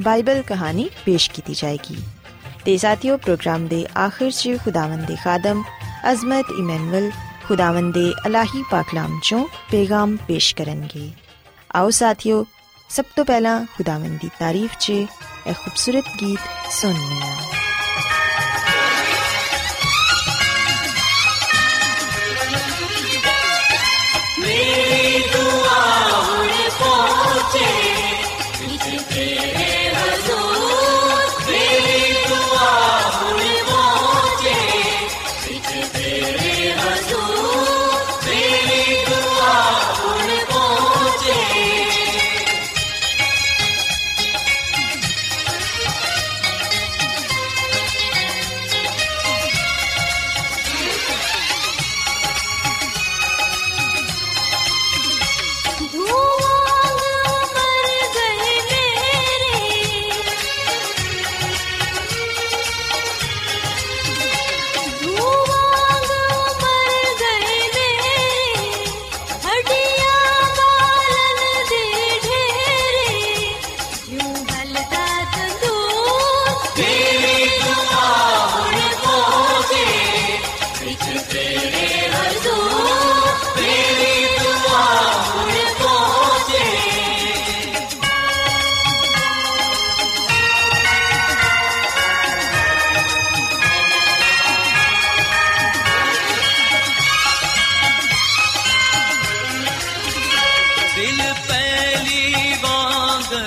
Bible ਕਹਾਣੀ ਪੇਸ਼ ਕੀਤੀ ਜਾਏਗੀ ਤੇ ਸਾਥੀਓ ਪ੍ਰੋਗਰਾਮ ਦੇ ਆਖਿਰ 'ਚ ਖੁਦਾਵੰਦ ਦੇ ਖਾਦਮ ਅਜ਼ਮਤ ਇਮਨੁਅਲ ਖੁਦਾਵੰਦ ਦੇ ਅਲਾਹੀ ਪਾਕਲਾਮ ਚੋਂ ਪੈਗਾਮ ਪੇਸ਼ ਕਰਨਗੇ ਆਓ ਸਾਥੀਓ ਸਭ ਤੋਂ ਪਹਿਲਾਂ ਖੁਦਾਵੰਦ ਦੀ ਤਾਰੀਫ 'ਚ ਇਹ ਖੂਬਸੂਰਤ ਗੀਤ ਸੁਣਨੇ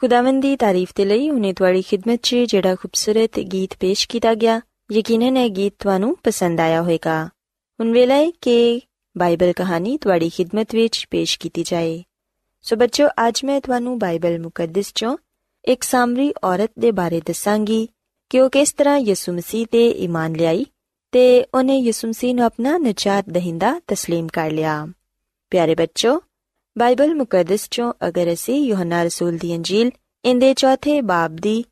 ਖੁਦਾਵੰਦ ਦੀ ਤਾਰੀਫ ਤੇ ਲਈ ਉਹਨੇ ਤੁਹਾਡੀ ਖidmat 'ਚ ਜਿਹੜਾ ਖੂਬਸੂਰਤ ਗੀਤ ਪੇਸ਼ ਕੀਤਾ ਗਿਆ, ਯਕੀਨਨ ਇਹ ਗੀਤ ਤੁਹਾਨੂੰ ਪਸੰਦ ਆਇਆ ਹੋਵੇਗਾ। ਹੁਣ ਵੇਲਾ ਹੈ ਕਿ ਬਾਈਬਲ ਕਹਾਣੀ ਤੁਹਾਡੀ ਖidmat ਵਿੱਚ ਪੇਸ਼ ਕੀਤੀ ਜਾਏ। ਸੋ ਬੱਚਿਓ ਅੱਜ ਮੈਂ ਤੁਹਾਨੂੰ ਬਾਈਬਲ ਮੁਕੱਦਸ 'ਚੋਂ ਇੱਕ ਸਾਮਰੀ ਔਰਤ ਦੇ ਬਾਰੇ ਦੱਸਾਂਗੀ ਕਿ ਉਹ ਕਿਸ ਤਰ੍ਹਾਂ ਯਿਸੂ ਮਸੀਹ ਤੇ ਈਮਾਨ ਲਿਆਈ ਤੇ ਉਹਨੇ ਯਿਸੂ ਮਸੀਹ ਨੂੰ ਆਪਣਾ ਨਜਾਤ ਦਹਿੰਦਾ تسلیم ਕਰ ਲਿਆ। ਪਿਆਰੇ ਬੱਚੋ ਬਾਈਬਲ ਮੁਕੱਦਸ ਚੋਂ ਅਗਰ ਅਸੀਂ ਯੋਹਨਾ ਰਸੂਲ ਦੀ ਅੰਜੀਲ ਇੰਦੇ ਚੌਥੇ ਬਾਬ ਦੀ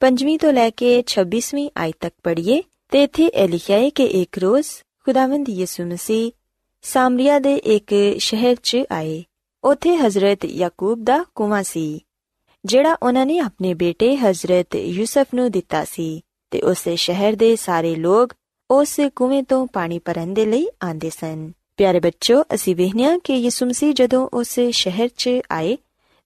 5ਵੀਂ ਤੋਂ ਲੈ ਕੇ 26ਵੀਂ ਆਇਤ ਤੱਕ ਪੜ੍ਹੀਏ, ਤੇ ਇੱਥੇ ਇਹ ਲਿਖਿਆ ਹੈ ਕਿ ਇੱਕ ਰੋਜ਼ ਖੁਦਾਵੰਦ ਯਿਸੂ ਮਸੀਹ ਸਾਮਰੀਆ ਦੇ ਇੱਕ ਸ਼ਹਿਰ 'ਚ ਆਏ। ਉੱਥੇ ਹਜ਼ਰਤ ਯਾਕੂਬ ਦਾ ਕੁਵਾਂ ਸੀ, ਜਿਹੜਾ ਉਹਨਾਂ ਨੇ ਆਪਣੇ ਬੇਟੇ ਹਜ਼ਰਤ ਯੂਸਫ ਨੂੰ ਦਿੱਤਾ ਸੀ, ਤੇ ਉਸੇ ਸ਼ਹਿਰ ਦੇ ਸਾਰੇ ਲੋਕ ਉਸ ਕੁਵੇਂ ਤੋਂ ਪਾਣੀ ਭਰਨ ਦੇ ਲਈ ਆਂਦੇ ਸਨ। ਪਿਆਰੇ ਬੱਚੋ, ਅਸੀਂ ਵੇਖਿਆ ਕਿ ਯਿਸੂ ਮਸੀਹ ਜਦੋਂ ਉਸ ਸ਼ਹਿਰ 'ਚ ਆਏ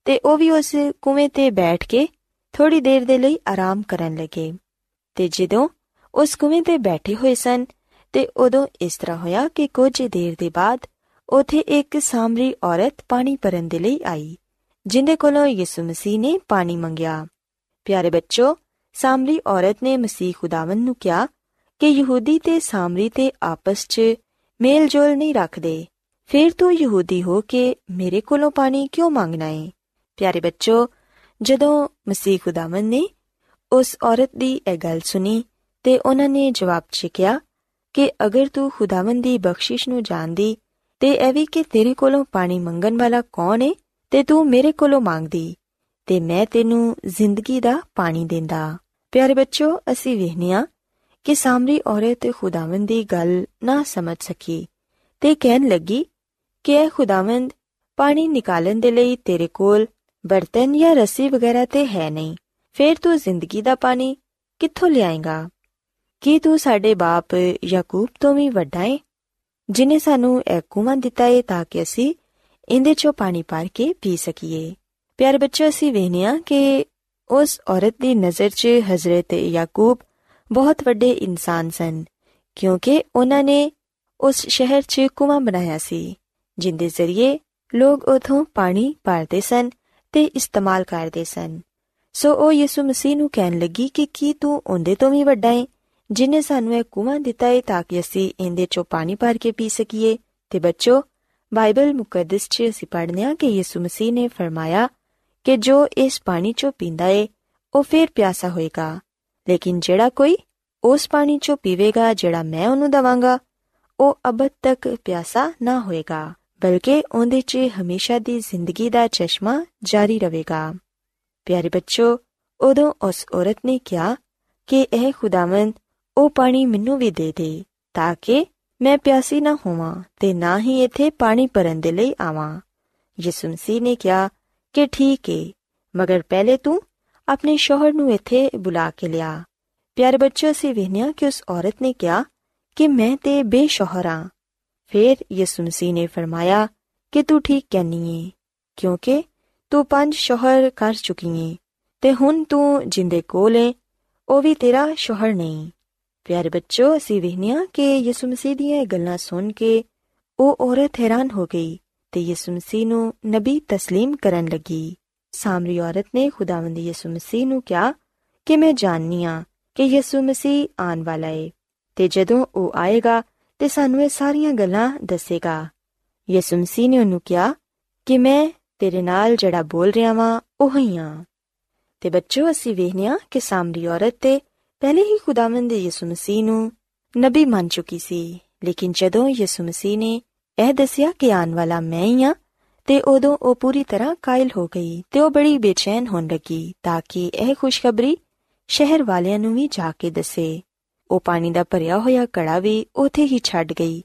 ਤੇ ਉਹ ਵੀ ਉਸ ਕੁਵੇਂ ਤੇ ਬੈਠ ਕੇ ਥੋੜੀ ਦੇਰ ਦੇ ਲਈ ਆਰਾਮ ਕਰਨ ਲੱਗੇ ਤੇ ਜਦੋਂ ਉਸ ਕੁਵੇਂ ਤੇ ਬੈਠੇ ਹੋਏ ਸਨ ਤੇ ਉਦੋਂ ਇਸ ਤਰ੍ਹਾਂ ਹੋਇਆ ਕਿ ਕੁਝ ਦੇਰ ਦੇ ਬਾਅਦ ਉਥੇ ਇੱਕ ਸਾਮਰੀ ਔਰਤ ਪਾਣੀ ਭਰਨ ਦੇ ਲਈ ਆਈ, ਜਿੰਦੇ ਕੋਲੋਂ ਯਿਸੂ ਮਸੀਹ ਨੇ ਪਾਣੀ ਮੰਗਿਆ। ਪਿਆਰੇ ਬੱਚੋ ਸਾਮਰੀ ਔਰਤ ਨੇ ਮਸੀਹ ਖੁਦਾਵੰਦ ਨੂੰ ਕਿਹਾ ਕਿ ਯਹੂਦੀ ਤੇ ਸਾਮਰੀ ਤੇ ਆਪਸ 'ਚ ਮੇਲ ਜੋਲ ਨਹੀਂ ਰੱਖਦੇ। ਫਿਰ ਤੂੰ ਯਹੂਦੀ ਹੋ ਕੇ ਮੇਰੇ ਕੋਲੋਂ ਪਾਣੀ ਕਿਉਂ ਮੰਗਣਾ ਏ? ਪਿਆਰੇ ਬੱਚੋ, ਜਦੋਂ ਮਸੀਹ ਖੁਦਾਵੰਦ ਨੇ ਉਸ ਔਰਤ ਦੀ ਇਹ ਗੱਲ ਸੁਣੀ ਤੇ ਉਹਨਾਂ ਨੇ ਜਵਾਬ 'ਚ ਕਿਹਾ ਕਿ ਅਗਰ ਤੂੰ ਖੁਦਾਵੰਦ ਦੀ ਬਖਸ਼ਿਸ਼ ਨੂੰ ਜਾਣਦੀ ਤੇ ਇਹ ਵੀ ਕਿ ਤੇਰੇ ਕੋਲੋਂ ਪਾਣੀ ਮੰਗਣ ਵਾਲਾ ਕੌਣ ਏ ਤੇ ਤੂੰ ਮੇਰੇ ਕੋਲੋਂ ਮੰਗਦੀ, ਤੇ ਮੈਂ ਤੈਨੂੰ ਜ਼ਿੰਦਗੀ ਦਾ ਪਾਣੀ ਦਿੰਦਾ। ਪਿਆਰੇ ਬੱਚੋ, ਅਸੀਂ ਵੇਖਦੇ ਹਾਂ ਕਿ ਸਾਮਰੀ ਔਰਤ ਖੁਦਾਵੰਦ ਦੀ ਗੱਲ ਨਾ ਸਮਝ ਸਕੀ ਤੇ ਕਹਿਣ ਲੱਗੀ, ਕਿ ਇਹ ਖੁਦਾਵੰਦ ਪਾਣੀ ਨਿਕਾਲਣ ਦੇ ਲਈ ਤੇਰੇ ਕੋਲ ਬਰਤਨ ਜਾਂ ਰੱਸੀ ਵਗੈਰਾ ਤੇ ਹੈ ਨਹੀਂ। ਫੇਰ ਤੂੰ ਜ਼ਿੰਦਗੀ ਦਾ ਪਾਣੀ ਕਿੱਥੋਂ ਲਿਆਏਗਾ? ਕੀ ਤੂੰ ਸਾਡੇ ਬਾਪ ਯਾਕੂਬ ਤੋਂ ਵੀ ਵੱਡਾ ਹੈ ਜਿਨੇ ਸਾਨੂੰ ਇਹ ਕੂਵਾਂ ਦਿੱਤਾ ਹੈ ਤਾਂ ਕਿ ਅਸੀਂ ਇਹਦੇ ਚੋਂ ਪਾਣੀ ਭਰ ਕੇ ਪੀ ਸਕੀਏ? ਪਿਆਰੇ ਬੱਚੋ ਅਸੀਂ ਵੇਖਿਆ ਕਿ ਉਸ ਔਰਤ ਦੀ ਨਜ਼ਰ 'ਚ ਹਜ਼ਰਤ ਯਾਕੂਬ ਬਹੁਤ ਵੱਡੇ ਇਨਸਾਨ ਸਨ, ਕਿਉਂਕਿ ਉਹਨਾਂ ਨੇ ਉਸ ਸ਼ਹਿਰ 'ਚ ਕੁਵਾਂ ਬਣਾਇਆ ਸੀ, ਜਿੰਦੇ ਜ਼ਰੀਏ ਲੋਕ ਉਥੋਂ ਪਾਣੀ ਭਰਦੇ ਸਨ ਤੇ ਇਸਤੇਮਾਲ ਕਰਦੇ ਸਨ। ਸੋ ਉਹ ਯਿਸੂ ਮਸੀਹ ਨੂੰ ਕਹਿਣ ਲੱਗੀ ਕਿ ਕੀ ਤੂੰ ਉਹਦੇ ਤੋਂ ਵੀ ਵੱਡਾ ਹੈ ਜਿਨੇ ਸਾਨੂੰ ਇਹ ਕੂਵਾਂ ਦਿੱਤਾ ਹੈ ਤਾਂ ਕਿ ਅਸੀਂ ਇਹਦੇ ਚੋਂ ਪਾਣੀ ਭਰ ਕੇ ਪੀ ਸਕੀਏ। ਤੇ ਬੱਚੋ, ਬਾਈਬਲ ਮੁਕੱਦਸ 'ਚ ਅਸੀਂ ਪੜ੍ਹਦੇ ਹਾਂ ਕਿ ਯਿਸੂ ਮਸੀਹ ਨੇ ਫਰਮਾਇਆ ਕਿ ਜੋ ਇਸ ਪਾਣੀ ਚੋਂ ਪੀਂਦਾ ਏ, ਉਹ ਫੇਰ ਪਿਆਸਾ ਹੋਏਗਾ। ਲੇਕਿਨ ਜਿਹੜਾ ਕੋਈ ਉਸ ਪਾਣੀ ਚੋਂ ਪੀਵੇਗਾ ਜਿਹੜਾ ਮੈਂ ਉਹਨੂੰ ਦਵਾਂਗਾ, ਉਹ ਅਬਦ ਤੱਕ ਪਿਆਸਾ ਨਾ ਹੋਏਗਾ, ਬਲਕਿ ਉਹਦੇ 'ਚ ਹਮੇਸ਼ਾ ਦੀ ਜ਼ਿੰਦਗੀ ਦਾ ਚਸ਼ਮਾ ਜਾਰੀ ਰਹੇਗਾ। ਪਿਆਰੇ ਬੱਚੋ, ਉਦੋਂ ਉਸ ਔਰਤ ਨੇ ਕਿਹਾ ਕਿ ਇਹ ਖੁਦਾਵੰਦ ਉਹ ਪਾਣੀ ਮੈਨੂੰ ਵੀ ਦੇ ਦੇ, ਤਾਂ ਕਿ ਮੈਂ ਪਿਆਸੀ ਨਾ ਹੋਵਾਂ ਤੇ ਨਾ ਹੀ ਇੱਥੇ ਪਾਣੀ ਭਰਨ ਦੇ ਲਈ ਆਵਾਂ। ਯਿਸੂ ਮਸੀਹ ਨੇ ਕਿਹਾ ਕਿ ਠੀਕ ਏ, ਮਗਰ ਪਹਿਲੇ ਤੂੰ ਆਪਣੇ ਸ਼ੋਹਰ ਨੂੰ ਇੱਥੇ ਬੁਲਾ ਕੇ ਲਿਆ ਪਿਆਰੇ ਬੱਚੋ ਅਸੀਂ ਵੇਖਿਆ ਕਿ ਉਸ ਔਰਤ ਨੇ ਕਿਹਾ ਕਿ ਮੈਂ ਤੇ ਬੇਸ਼ੋਹਰ ਹਾਂ ਫਿਰ ਯਿਸੂ ਮਸੀਹ ਨੇ ਫਰਮਾਇਆ ਕਿ ਤੂੰ ਠੀਕ ਕਹਿਨੀ ਏ ਕਿਉਂਕਿ ਤੂੰ ਪੰਜ ਸ਼ੋਹਰ ਕਰ ਚੁੱਕੀ ਏ ਤੇ ਹੁਣ ਤੂੰ ਜਿੰਦੇ ਕੋਲ ਏ ਉਹ ਵੀ ਤੇਰਾ ਸ਼ੋਹਰ ਨਹੀਂ ਪਿਆਰੇ ਬੱਚੋ ਅਸੀਂ ਵੇਖਿਆ ਕਿ ਯਿਸੂ ਮਸੀਹ ਦੀਆਂ ਇਹ ਗੱਲਾਂ ਸੁਣ ਕੇ ਉਹ ਔਰਤ ਹੈਰਾਨ ਹੋ ਗਈ ਤੇ ਯਿਸੂ ਮਸੀਹ ਨੂੰ ਨਬੀ تسلیم ਕਰਨ ਲੱਗੀ ਸਾਮਰੀ ਔਰਤ ਨੇ ਖੁਦਾਵੰਦ ਯਿਸੂ ਮਸੀਹ ਨੂੰ ਕਿਹਾ ਕਿ ਮੈਂ ਜਾਣਨੀ ਆ ਕਿ ਯਿਸੂ ਮਸੀਹ ਆਉਣ ਵਾਲਾ ਏ, ਤੇ ਜਦੋਂ ਉਹ ਆਏਗਾ ਤੇ ਸਾਨੂੰ ਇਹ ਸਾਰੀਆਂ ਗੱਲਾਂ ਦੱਸੇਗਾ। ਯਿਸੂ ਮਸੀਹ ਨੇ ਉਹਨੂੰ ਕਿਹਾ ਕਿ ਮੈਂ ਤੇਰੇ ਨਾਲ ਜਿਹੜਾ ਬੋਲ ਰਿਹਾ ਵਾਂ, ਉਹ ਹੀ। ਆ ਤੇ ਬੱਚੋ, ਅਸੀਂ ਵੇਖਿਆ ਕਿ ਸਾਮਰੀ ਔਰਤ ਤੇ ਪਹਿਲੇ ਹੀ ਖੁਦਾਵੰਦ ਯਿਸੂ ਮਸੀਹ ਨੂੰ ਨਬੀ ਮੰਨ ਚੁੱਕੀ ਸੀ, ਲੇਕਿਨ ਜਦੋਂ ਯਿਸੂ ਮਸੀਹ ਨੇ ਇਹ ਦੱਸਿਆ ਕਿ ਆਉਣ ਵਾਲਾ ਮੈਂ ਹੀ ਆ ਤੇ ਉਦੋਂ ਉਹ ਪੂਰੀ ਤਰ੍ਹਾਂ ਕਾਇਲ ਹੋ ਗਈ ਤੇ ਉਹ ਬੜੀ ਬੇਚੈਨ ਹੋਣ ਲੱਗੀ ਤਾਂ ਕਿ ਇਹ ਖੁਸ਼ਖਬਰੀ ਸ਼ਹਿਰ ਵਾਲਿਆਂ ਨੂੰ ਵੀ ਜਾ ਕੇ ਦੱਸੇ। ਉਹ ਪਾਣੀ ਦਾ ਭਰਿਆ ਹੋਇਆ ਕੜਾ ਵੀ ਉੱਥੇ ਹੀ ਛੱਡ ਗਈ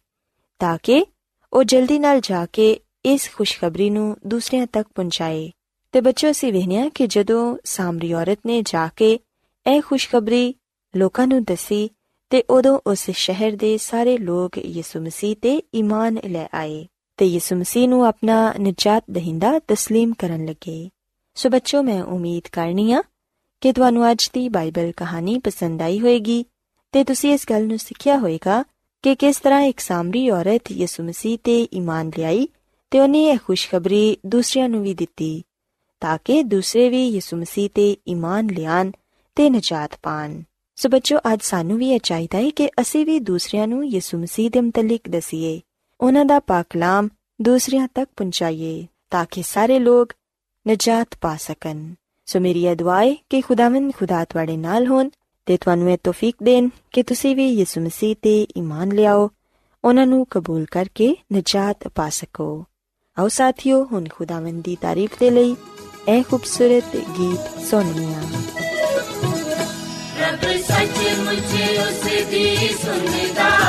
ਤਾਂ ਕਿ ਉਹ ਜਲਦੀ ਨਾਲ ਜਾ ਕੇ ਇਸ ਖੁਸ਼ਖਬਰੀ ਨੂੰ ਦੂਸਰਿਆਂ ਤੱਕ ਪਹੁੰਚਾਏ। ਤੇ ਬੱਚੋ ਅਸੀਂ ਵੇਖਿਆ ਕਿ ਜਦੋਂ ਸਾਮਰੀ ਔਰਤ ਨੇ ਜਾ ਕੇ ਇਹ ਖੁਸ਼ਖਬਰੀ ਲੋਕਾਂ ਨੂੰ ਦੱਸੀ ਤੇ ਉਦੋਂ ਉਸ ਸ਼ਹਿਰ ਦੇ ਸਾਰੇ ਲੋਕ ਯਿਸੂ ਮਸੀਹ ਤੇ ਈਮਾਨ ਲੈ ਆਏ। ਤੇ ਯਿਸੂ ਮਸੀਹ ਨੂੰ ਆਪਣਾ ਨਜਾਤ ਦਹਿੰਦਾ تسلیم ਕਰਨ ਲੱਗੇ ਸੋ ਬੱਚੋ ਮੈਂ ਉਮੀਦ ਕਰਨੀ ਆ ਕਿ ਤੁਹਾਨੂੰ ਅੱਜ ਦੀ ਬਾਈਬਲ ਕਹਾਣੀ ਪਸੰਦ ਆਈ ਹੋਵੇਗੀ ਤੇ ਤੁਸੀਂ ਇਸ ਗੱਲ ਨੂੰ ਸਿੱਖਿਆ ਹੋਵੇਗਾ ਕਿ ਕਿਸ ਤਰ੍ਹਾਂ ਇੱਕ ਸਾਮਰੀ ਔਰਤ ਯਿਸੂ ਮਸੀਹ ਤੇ ਈਮਾਨ ਲਿਆਈ ਤੇ ਉਹਨੇ ਇਹ ਖੁਸ਼ਖਬਰੀ ਦੂਸਰਿਆਂ ਨੂੰ ਵੀ ਦਿੱਤੀ ਤਾਂ ਕਿ ਦੂਸਰੇ ਵੀ ਯਿਸੂ ਮਸੀਹ ਤੇ ਈਮਾਨ ਲਿਆਣ ਤੇ ਨਜਾਤ ਪਾਣ ਸੋ ਬੱਚੋ ਅੱਜ ਸਾਨੂੰ ਵੀ ਇਹ ਚਾਹੀਦਾ ਹੈ ਕਿ ਅਸੀਂ ਵੀ ਦੂਸਰਿਆਂ ਨੂੰ ਯਿਸੂ ਮਸੀਹ ਦੇ ਮੁਤਲਕ ਦਸੀਏ ਉਹਨਾਂ ਦਾ ਪਾਕਲਾਮ ਦੂਸਰਿਆਂ ਤੱਕ ਪਹੁੰਚਾਈਏ ਤਾਂ ਕਿ ਸਾਰੇ ਲੋਕ ਨਜਾਤ ਪਾ ਸਕਣ ਸੋ ਮੇਰੀ ਅਦਵਾਈ ਕਿ ਖੁਦਾਵੰਦ ਖੁਦਾ ਤੁਹਾਡੇ ਨਾਲ ਹੋਣ ਤੇ ਤੁਹਾਨੂੰ ਇਹ ਤੋਫੀਕ ਦੇਣ ਕਿ ਤੁਸੀਂ ਵੀ ਯਿਸੂ ਮਸੀਹ ਤੇ ਈਮਾਨ ਲਿਆਓ ਉਹਨਾਂ ਨੂੰ ਕਬੂਲ ਕਰਕੇ ਨਜਾਤ ਪਾ ਸਕੋ ਆਓ ਸਾਥੀਓ ਹੁਣ ਖੁਦਾਵੰਦ ਦੀ ਤਾਰੀਫ ਦੇ ਲਈ ਇਹ ਖੂਬਸੂਰਤ ਗੀਤ ਸੁਣਨੀਆ ਰੱਬ ਸੱਚ ਮੁਝੇ ਉਸ ਦੀ ਸੁਣਦਾ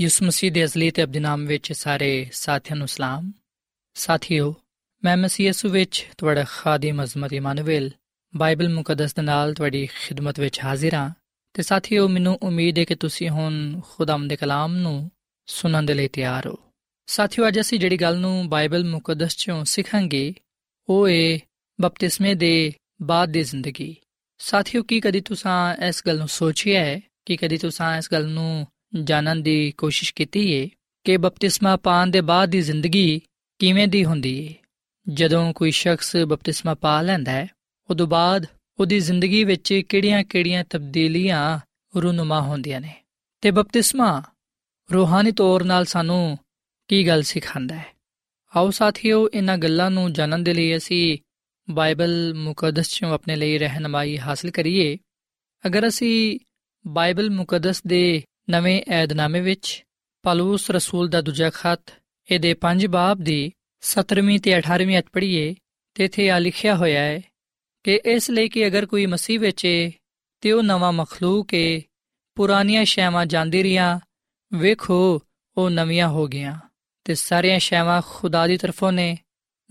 ਯਿਸੂ ਮਸੀਹ ਦੇ ਅਜ਼ਲੀ ਤੇ ਅਬਦੀ ਨਾਮ ਵਿੱਚ ਸਾਰੇ ਸਾਥੀਆਂ ਨੂੰ ਸਲਾਮ। ਸਾਥੀਓ, ਮੈਂ ਮਸੀਹ ਯਿਸੂ ਵਿੱਚ ਤੁਹਾਡਾ ਖਾਦਮ ਅਜ਼ਮਤ ਇਮਾਨੁਅਲ, ਬਾਈਬਲ ਮੁਕੱਦਸ ਦੇ ਨਾਲ ਤੁਹਾਡੀ ਖਿਦਮਤ ਵਿੱਚ ਹਾਜ਼ਰ ਹਾਂ ਤੇ ਸਾਥੀਓ, ਮੈਨੂੰ ਉਮੀਦ ਹੈ ਕਿ ਤੁਸੀਂ ਹੁਣ ਖੁਦਾਮ ਦੇ ਕਲਾਮ ਨੂੰ ਸੁਣਨ ਦੇ ਲਈ ਤਿਆਰ ਹੋ। ਸਾਥੀਓ, ਅੱਜ ਅਸੀਂ ਜਿਹੜੀ ਗੱਲ ਨੂੰ ਬਾਈਬਲ ਮੁਕੱਦਸ ਚੋਂ ਸਿੱਖਾਂਗੇ, ਉਹ ਹੈ ਬਪਤਿਸਮੇ ਦੇ ਬਾਅਦ ਦੀ ਜ਼ਿੰਦਗੀ। ਸਾਥੀਓ, ਕੀ ਕਦੀ ਤੁਸੀਂ ਇਸ ਗੱਲ ਨੂੰ ਸੋਚਿਆ ਹੈ? ਕਿ ਕਦੀ ਤੁਸੀਂ ਇਸ ਗੱਲ ਨੂੰ ਜਾਣਨ ਦੀ ਕੋਸ਼ਿਸ਼ ਕੀਤੀ ਹੈ ਕਿ ਬਪਤਿਸਮਾ ਪਾਣ ਦੇ ਬਾਅਦ ਦੀ ਜ਼ਿੰਦਗੀ ਕਿਵੇਂ ਦੀ ਹੁੰਦੀ ਹੈ ਜਦੋਂ ਕੋਈ ਸ਼ਖਸ ਬਪਤਿਸਮਾ ਪਾ ਲੈਂਦਾ ਹੈ, ਉਦੋਂ ਬਾਅਦ ਉਹਦੀ ਜ਼ਿੰਦਗੀ ਵਿੱਚ ਕਿਹੜੀਆਂ-ਕਿਹੜੀਆਂ ਤਬਦੀਲੀਆਂ ਰੂਨਮਾ ਹੁੰਦੀਆਂ ਨੇ ਤੇ ਬਪਤਿਸਮਾ ਰੂਹਾਨੀ ਤੌਰ ਨਾਲ ਸਾਨੂੰ ਕੀ ਗੱਲ ਸਿਖਾਉਂਦਾ ਹੈ? ਆਓ ਸਾਥੀਓ, ਇਹਨਾਂ ਗੱਲਾਂ ਨੂੰ ਜਾਣਨ ਦੇ ਲਈ ਅਸੀਂ ਬਾਈਬਲ ਮੁਕੱਦਸ ਚੋਂ ਆਪਣੇ ਲਈ ਰਹਿਨਮਾਈ ਹਾਸਲ ਕਰੀਏ। ਅਗਰ ਅਸੀਂ ਬਾਈਬਲ ਮੁਕੱਦਸ ਦੇ ਨਵੇਂ ਏਧਨਾਮੇ ਵਿੱਚ ਪਲੂਸ ਰਸੂਲ ਦਾ ਦੂਜਾ ਖੱਤ ਇਹਦੇ 5 ਬਾਬ ਦੀ 17ਵੀਂ ਤੇ 18ਵੀਂ ਅਧ ਪੜ੍ਹੀਏ ਤੇ ਇਥੇ ਆ ਲਿਖਿਆ ਹੋਇਆ ਹੈ ਕਿ ਇਸ ਲਈ ਕਿ ਅਗਰ ਕੋਈ ਮਸੀਹ ਵਿੱਚ ਏ ਤੇ ਉਹ ਨਵਾਂ ਮਖਲੂਕ ਏ ਪੁਰਾਣੀਆਂ ਸ਼ੈਵਾਂ ਜਾਂਦੀ ਰੀਆਂ ਵੇਖੋ ਉਹ ਨਵੀਆਂ ਹੋ ਗਈਆਂ ਤੇ ਸਾਰੀਆਂ ਸ਼ੈਵਾਂ ਖੁਦਾ ਦੀ ਤਰਫੋਂ ਨੇ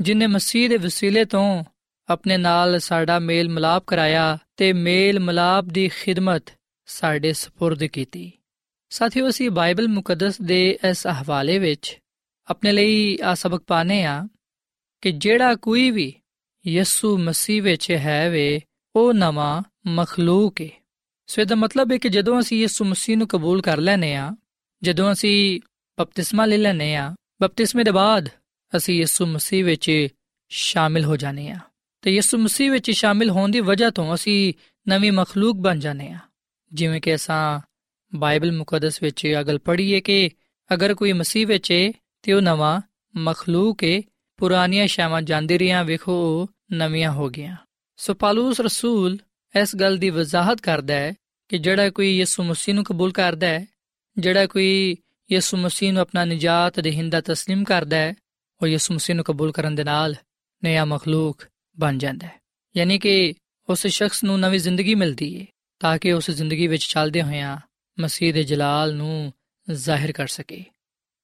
ਜਿਨੇ ਮਸੀਹ ਦੇ ਵਸੀਲੇ ਤੋਂ ਆਪਣੇ ਨਾਲ ਸਾਡਾ ਮੇਲ ਮਲਾਪ ਕਰਾਇਆ ਤੇ ਮੇਲ ਮਲਾਪ ਦੀ ਖਿਦਮਤ ਸਾਡੇ سپرد ਕੀਤੀ ਸਾਥੀਓ, ਅਸੀਂ ਬਾਈਬਲ ਮੁਕੱਦਸ ਦੇ ਇਸ ਹਵਾਲੇ ਵਿੱਚ ਆਪਣੇ ਲਈ ਆ ਸਬਕ ਪਾਣੇ ਆ ਕਿ ਜਿਹੜਾ ਕੋਈ ਵੀ ਯਿਸੂ ਮਸੀਹ ਵਿੱਚ ਹੈ ਵੇ, ਉਹ ਨਵਾਂ ਮਖਲੂਕ ਹੈ ਸੋ ਇਹਦਾ ਮਤਲਬ ਹੈ ਕਿ ਜਦੋਂ ਅਸੀਂ ਯਿਸੂ ਮਸੀਹ ਨੂੰ ਕਬੂਲ ਕਰ ਲੈਨੇ ਆ ਜਦੋਂ ਅਸੀਂ ਬਪਤਿਸਮਾ ਲੈ ਲੈਨੇ ਆ ਬਪਤਿਸਮੇ ਦੇ ਬਾਅਦ ਅਸੀਂ ਯਿਸੂ ਮਸੀਹ ਵਿੱਚ ਸ਼ਾਮਿਲ ਹੋ ਜਾਣੇ ਆ ਤੇ ਯਿਸੂ ਮਸੀਹ ਵਿੱਚ ਸ਼ਾਮਿਲ ਹੋਣ ਦੀ ਵਜ੍ਹਾ ਤੋਂ ਅਸੀਂ ਨਵੀਂ ਮਖਲੂਕ ਬਣ ਜਾਣੇ ਆ ਜਿਵੇਂ ਕਿ ਅਸਾਂ ਬਾਈਬਲ ਮੁਕੱਦਸ ਵਿੱਚ ਇਹ ਗੱਲ ਪੜ੍ਹੀਏ ਕਿ ਅਗਰ ਕੋਈ ਮਸੀਹ ਵਿੱਚ ਹੈ ਤੇ ਉਹ ਨਵਾਂ ਮਖਲੂਕ ਹੈ ਪੁਰਾਣੀਆਂ ਸ਼ਾਮਾਂ ਜਾਂਦੀ ਰਹੀਆਂ, ਵੇਖੋ ਉਹ ਨਵੀਆਂ ਹੋ ਗਈਆਂ। ਸੋ ਪਾਲੂਸ ਰਸੂਲ ਇਸ ਗੱਲ ਦੀ ਵਜ਼ਾਹਤ ਕਰਦਾ ਹੈ ਕਿ ਜਿਹੜਾ ਕੋਈ ਯਿਸੂ ਮਸੀਹ ਨੂੰ ਕਬੂਲ ਕਰਦਾ ਹੈ, ਜਿਹੜਾ ਕੋਈ ਯਿਸੂ ਮਸੀਹ ਨੂੰ ਆਪਣਾ ਨਜਾਤ ਦੇਹਿੰਦਾ تسلیم ਕਰਦਾ ਹੈ, ਉਹ ਯਿਸੂ ਮਸੀਹ ਨੂੰ ਕਬੂਲ ਕਰਨ ਦੇ ਨਾਲ ਨਵਾਂ ਮਖਲੂਕ ਬਣ ਜਾਂਦਾ ਹੈ। ਯਾਨੀ ਕਿ ਉਸ ਸ਼ਖਸ ਨੂੰ ਨਵੀਂ ਜ਼ਿੰਦਗੀ ਮਿਲਦੀ ਹੈ ਤਾਂ ਕਿ ਉਸ ਜ਼ਿੰਦਗੀ ਵਿੱਚ ਚੱਲਦੇ ਹੋਇਆਂ ਮਸੀਹ ਦੇ ਜਲਾਲ ਨੂੰ ਜ਼ਾਹਿਰ ਕਰ ਸਕੇ।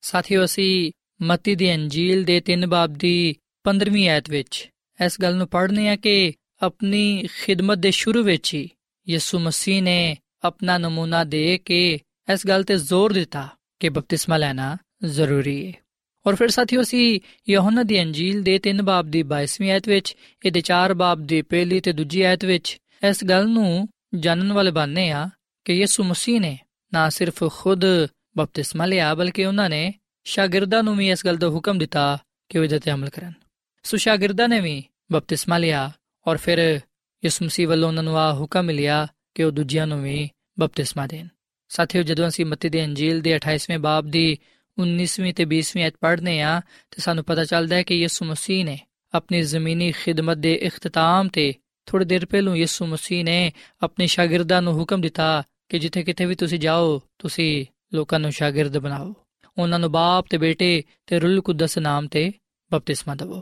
ਸਾਥੀਓ, ਅਸੀਂ ਮਤੀ ਦੀ ਅੰਜੀਲ ਦੇ 3 ਬਾਬ ਦੀ 15ਵੀਂ ਆਇਤ ਵਿੱਚ ਇਸ ਗੱਲ ਨੂੰ ਪੜ੍ਹਨੇ ਆ ਕਿ ਆਪਣੀ ਖਿਦਮਤ ਦੇ ਸ਼ੁਰੂ ਵਿੱਚ ਹੀ ਯਿਸੂ ਮਸੀਹ ਨੇ ਆਪਣਾ ਨਮੂਨਾ ਦੇ ਕੇ ਇਸ ਗੱਲ ਤੇ ਜ਼ੋਰ ਦਿੱਤਾ ਕਿ ਬਪਤਿਸਮਾ ਲੈਣਾ ਜ਼ਰੂਰੀ ਹੈ ਔਰ ਫਿਰ ਸਾਥੀਓ, ਅਸੀਂ ਯਹੋਨਾ ਦੀ ਅੰਜੀਲ ਦੇ 3 ਬਾਬ ਦੀ 22ਵੀਂ ਆਇਤ ਵਿੱਚ, ਇਹਦੇ 4 ਬਾਬ ਦੀ ਪਹਿਲੀ ਤੇ ਦੂਜੀ ਆਇਤ ਵਿੱਚ ਇਸ ਗੱਲ ਨੂੰ ਜਾਣਨ ਵਾਲੇ ਬਣਨੇ ਆ ਕਿ ਯਿਸੂ ਮਸੀਹ ਨੇ ਨਾ ਸਿਰਫ ਖੁਦ ਬਪਤਿਸਮਾ ਲਿਆ, ਬਲਕਿ ਉਹਨਾਂ ਨੇ ਸ਼ਾਗਿਰਦਾਂ ਨੂੰ ਵੀ ਇਸ ਗੱਲ ਦਾ ਹੁਕਮ ਦਿੱਤਾ ਕਿ ਉਹ ਇਹਦੇ ਤੇ ਅਮਲ ਕਰਨ। ਸੋ ਸ਼ਾਗਿਰਦਾਂ ਨੇ ਵੀ ਬਪਤਿਸਮਾ ਲਿਆ ਔਰ ਫਿਰ ਯਿਸੂ ਮਸੀਹ ਵੱਲੋਂ ਉਹਨਾਂ ਨੂੰ ਆ ਹੁਕਮ ਮਿਲਿਆ ਕਿ ਉਹ ਦੂਜਿਆਂ ਨੂੰ ਵੀ ਬਪਤਿਸਮਾ ਦੇਣ। ਸਾਥੀਓ, ਜਦੋਂ ਅਸੀਂ ਮੱਤੀ ਦੇ ਅੰਜੀਲ ਦੇ 28ਵੇਂ ਬਾਬ ਦੀ 19ਵੀਂ ਤੇ 20ਵੀਂ ਆਇਤ ਪੜ੍ਹਨੇ ਆ ਤੇ ਸਾਨੂੰ ਪਤਾ ਚੱਲਦਾ ਹੈ ਕਿ ਯਿਸੂ ਮਸੀਹ ਨੇ ਆਪਣੀ ਜ਼ਮੀਨੀ ਖਿਦਮਤ ਦੇ ਇਖਤਤਾਮ ਤੇ ਥੋੜੀ ਦੇਰ ਪਹਿਲੋਂ ਯਿਸੂ ਮਸੀਹ ਨੇ ਆਪਣੇ ਸ਼ਾਗਿਰਦਾਂ ਨੂੰ ਹੁਕਮ ਦਿੱਤਾ ਕਿ ਜਿੱਥੇ ਕਿਤੇ ਵੀ ਤੁਸੀਂ ਜਾਓ ਤੁਸੀਂ ਲੋਕਾਂ ਨੂੰ ਸ਼ਾਗਿਰਦ ਬਣਾਓ ਉਹਨਾਂ ਨੂੰ ਬਾਪ ਤੇ ਬੇਟੇ ਤੇ ਰੂਲ ਕੁਦਸ ਨਾਮ ਤੇ ਬਪਤਿਸਮਾ ਦਿਵੋ